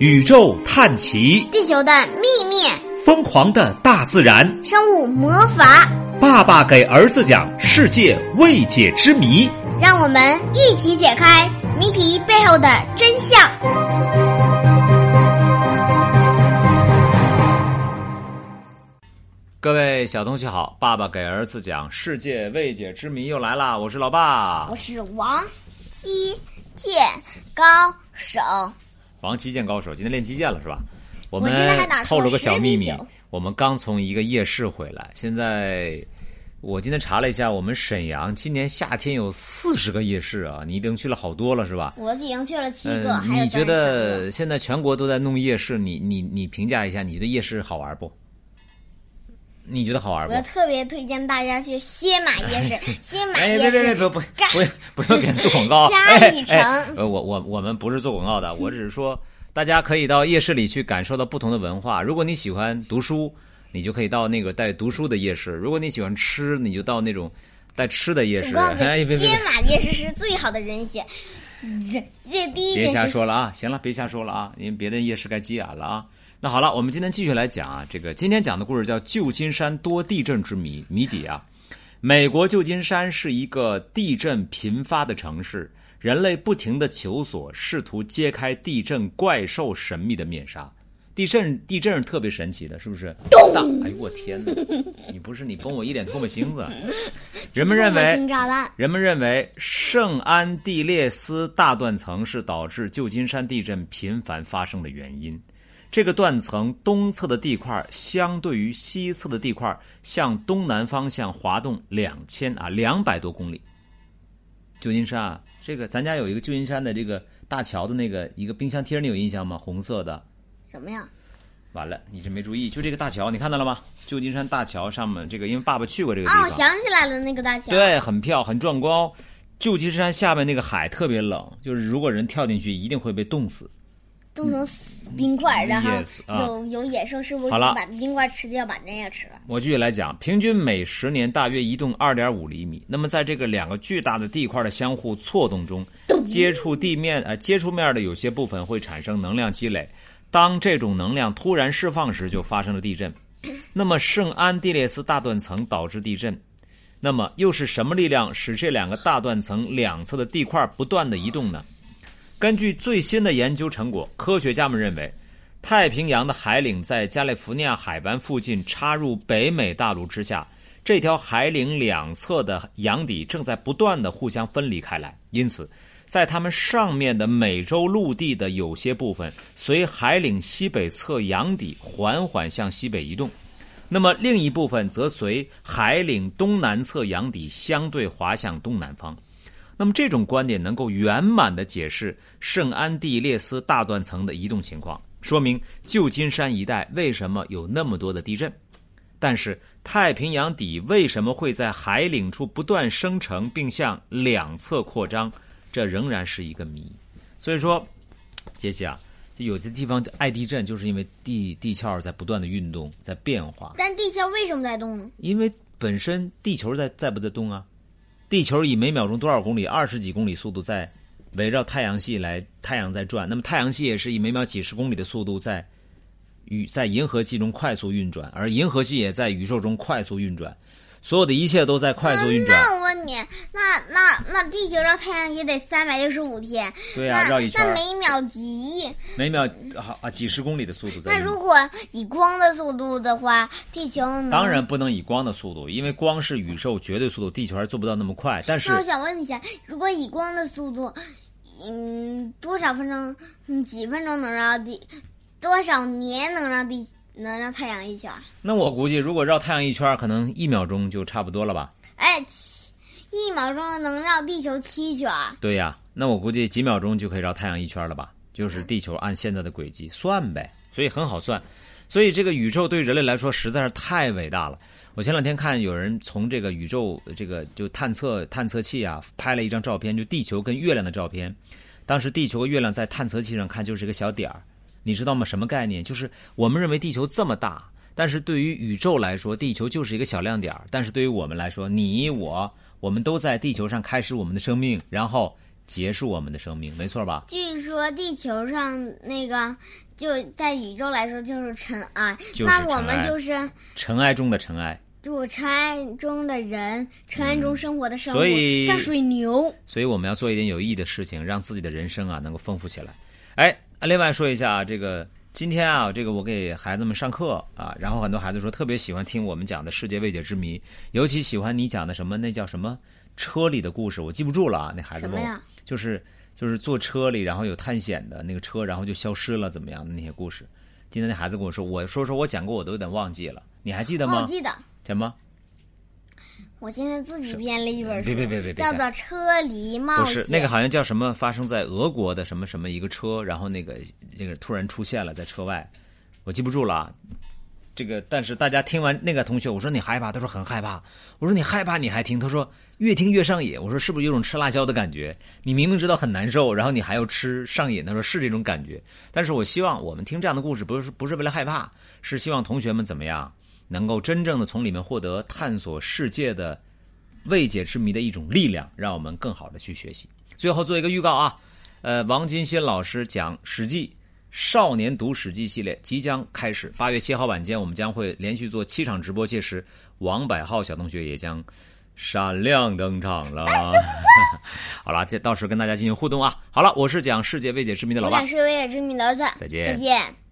宇宙探奇，地球的秘密，疯狂的大自然，生物魔法。爸爸给儿子讲世界未解之谜，让我们一起解开谜题背后的真相。各位小同学好，爸爸给儿子讲世界未解之谜又来啦！我是老爸，我是王击剑高手。王击剑高手，今天练击剑了是吧？我们透露个小秘密我们刚从一个夜市回来，现在我今天查了一下，我们沈阳今年夏天有四十个夜市啊，你已经去了好多了是吧？我已经去了七个，嗯，还有你觉得现在全国都在弄夜市，你你你评价一下，你觉得夜市好玩不？你觉得好玩不我？特别推荐大家去新马夜市，新马夜市别别不不不要不要给人做广告啊！嘉哎里城我我我们不是做广告的，我只是说大家可以到夜市里去感受到不同的文化。如果你喜欢读书，你就可以到那个带读书的夜市；如果你喜欢吃，你就到那种带吃的夜市。我告诉哎，你，别别别西马夜市是最好的人选。这这第一别瞎说了啊！行了，别瞎说了啊！因为别的夜市该急眼了啊。那好了，我们今天继续来讲啊，这个今天讲的故事叫《旧金山多地震之谜》谜底啊。美国旧金山是一个地震频发的城市，人类不停的求索，试图揭开地震怪兽神秘的面纱。地震，地震是特别神奇的，是不是？大，哎呦我天哪！你不是你崩我一脸唾沫星子。人们认为。人们认为圣安地列斯大断层是导致旧金山地震频繁发生的原因。这个断层东侧的地块相对于西侧的地块向东南方向滑动两千啊两百多公里。旧金山啊，这个咱家有一个旧金山的这个大桥的那个一个冰箱贴，你有印象吗？红色的。什么呀？完了，你这没注意，就这个大桥，你看到了吗？旧金山大桥上面这个，因为爸爸去过这个地哦，方。我想起来了，那个大桥。对，很漂很壮观。旧金山下面那个海特别冷，就是如果人跳进去，一定会被冻死。冻成冰块，然后就有野生生物好了把冰块吃掉，把人也吃了。我继续来讲，平均每十年大约移动二点五厘米。那么在这个两个巨大的地块的相互错动中，接触地面呃接触面的有些部分会产生能量积累。当这种能量突然释放时，就发生了地震。那么圣安地列斯大断层导致地震，那么又是什么力量使这两个大断层两侧的地块不断的移动呢？根据最新的研究成果，科学家们认为，太平洋的海岭在加利福尼亚海湾附近插入北美大陆之下，这条海岭两侧的洋底正在不断的互相分离开来，因此，在它们上面的美洲陆地的有些部分随海岭西北侧洋底缓缓向西北移动，那么另一部分则随海岭东南侧洋底相对滑向东南方。那么这种观点能够圆满的解释圣安地列斯大断层的移动情况，说明旧金山一带为什么有那么多的地震。但是太平洋底为什么会在海岭处不断生成并向两侧扩张，这仍然是一个谜。所以说，杰西啊，就有些地方爱地震，就是因为地地壳在不断的运动，在变化。但地壳为什么在动呢？因为本身地球在在不在动啊？地球以每秒钟多少公里、二十几公里速度在围绕太阳系来，太阳在转。那么太阳系也是以每秒几十公里的速度在与在银河系中快速运转，而银河系也在宇宙中快速运转。所有的一切都在快速运转。那我问你，那那那地球绕太阳也得三百六十五天，对呀、那绕一圈，那每秒几亿？每秒啊啊几十公里的速度在。那如果以光的速度的话，地球当然。不能以光的速度，因为光是宇宙绝对速度，地球还做不到那么快。但是那我想问一下，如果以光的速度，嗯，多少分钟？嗯，几分钟能让地？多少年能让地能让太阳一圈？那我估计，如果绕太阳一圈，可能一秒钟就差不多了吧？哎，七一秒钟能绕地球七圈。对呀，那我估计几秒钟就可以绕太阳一圈了吧？就是地球按现在的轨迹算呗，所以很好算。所以这个宇宙对人类来说实在是太伟大了。我前两天看有人从这个宇宙这个就探测探测器啊拍了一张照片，就地球跟月亮的照片。当时地球和月亮在探测器上看就是一个小点儿，你知道吗？什么概念？就是我们认为地球这么大，但是对于宇宙来说，地球就是一个小亮点儿。但是对于我们来说，你我我们都在地球上开始我们的生命，然后结束我们的生命，没错吧？据说地球上那个就在宇宙来说就是尘埃，就是那我们就是尘埃中的尘埃。就尘埃中的人，尘埃中生活的生物，像水牛。所以我们要做一点有意义的事情，让自己的人生啊能够丰富起来。哎，另外说一下啊，这个今天啊，这个我给孩子们上课啊，然后很多孩子说特别喜欢听我们讲的世界未解之谜，尤其喜欢你讲的什么那叫什么车里的故事，我记不住了啊。那孩子问就是就是坐车里，然后有探险的那个车，然后就消失了怎么样的那些故事。今天那孩子跟我说，我说说我讲过，我都有点忘记了，你还记得哦，吗我？记得，什么？我今天自己编了一本书，别别别别别叫做《车厘冒险》。不是那个好像叫什么，发生在俄国的什么什么一个车，然后那个那个突然出现了在车外，我记不住了啊。这个，但是大家听完那个同学，我说你害怕，他说很害怕。我说你害怕你还听，他说越听越上瘾。我说是不是有种吃辣椒的感觉？你明明知道很难受，然后你还要吃上瘾。他说是这种感觉。但是我希望我们听这样的故事，不是不是为了害怕，是希望同学们怎么样能够真正的从里面获得探索世界的未解之谜的一种力量，让我们更好的去学习。最后做一个预告啊，呃，王金鑫老师讲《史记》少年读《史记》系列即将开始，八月七号晚间我们将会连续做七场直播，届时王百浩小同学也将闪亮登场了。好了，这到时跟大家进行互动啊。好了，我是讲世界未解之谜的老爸我俩，是未解之谜的儿子。再见再见。